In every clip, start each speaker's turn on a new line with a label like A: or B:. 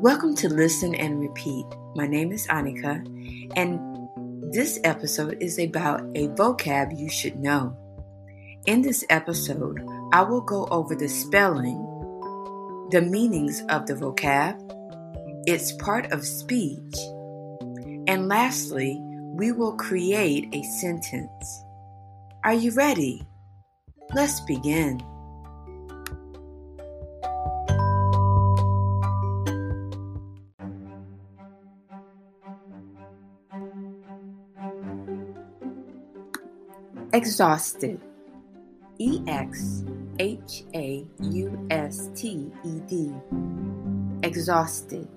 A: Welcome to Listen and Repeat. My name is Annika, and this episode is about a vocab you should know. In this episode, I will go over the spelling, the meanings of the vocab, its part of speech, and lastly, we will create a sentence. Are you ready? Let's begin. Exhausted. E X H A U S T E D. Exhausted.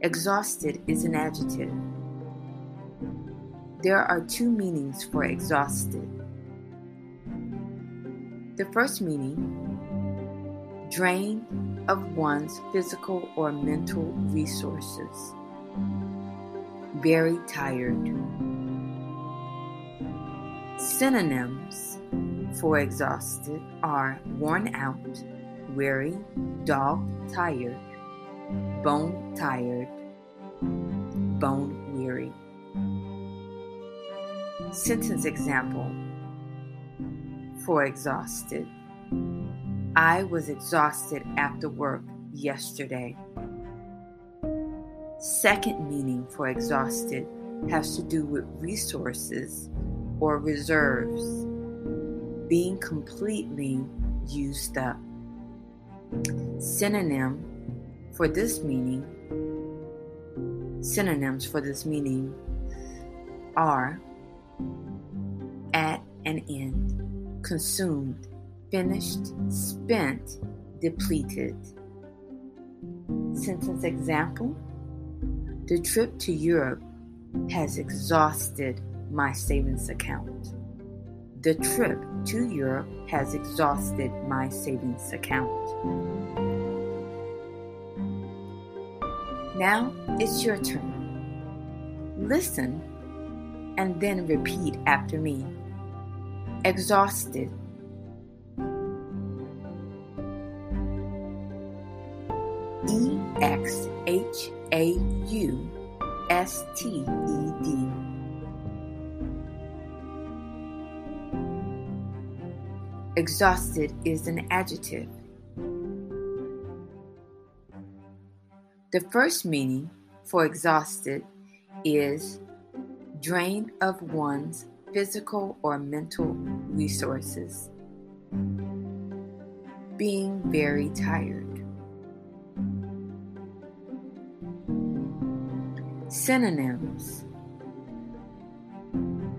A: Exhausted is an adjective. There are two meanings for exhausted. The first meaning, drain of one's physical or mental resources. Very tired. Synonyms for exhausted are worn out, weary, dog tired, bone tired, bone weary. Sentence example for exhausted. I was exhausted after work yesterday. Second meaning for exhausted has to do with resources or reserves, being completely used up. Synonym for this meaning, synonyms for this meaning are at an end, consumed, finished, spent, depleted. Sentence example The trip to Europe has exhausted my savings account. The trip to Europe has exhausted my savings account. Now it's your turn. Listen and then repeat after me. Exhausted. E X H A U S T E D. Exhausted is an adjective. The first meaning for exhausted is drain of one's physical or mental resources, being very tired. Synonyms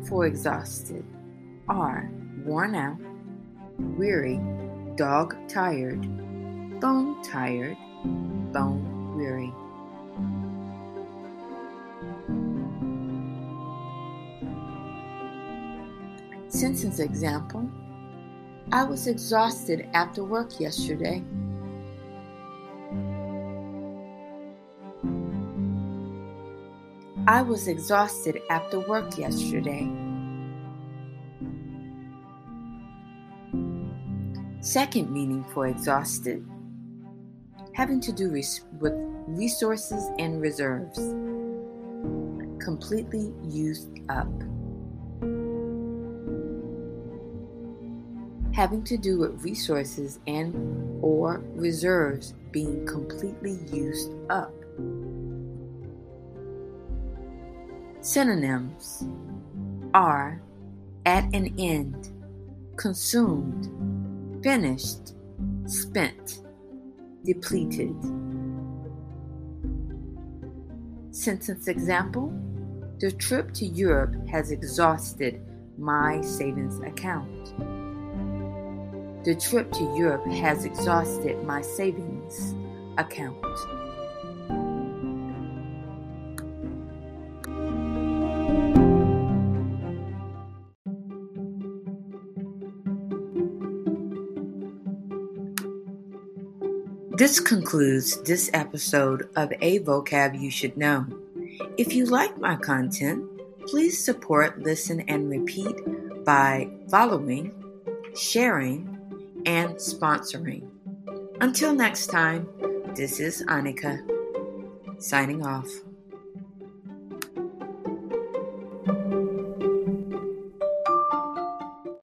A: for exhausted are worn out weary, dog tired, bone tired, bone weary. Sentence example I was exhausted after work yesterday. I was exhausted after work yesterday. Second meaning for exhausted having to do res- with resources and reserves, completely used up. Having to do with resources and or reserves being completely used up. Synonyms are at an end, consumed, finished, spent, depleted. Sentence example The trip to Europe has exhausted my savings account. The trip to Europe has exhausted my savings account. This concludes this episode of A Vocab You Should Know. If you like my content, please support Listen and Repeat by following, sharing, and sponsoring. Until next time, This is Annika signing off.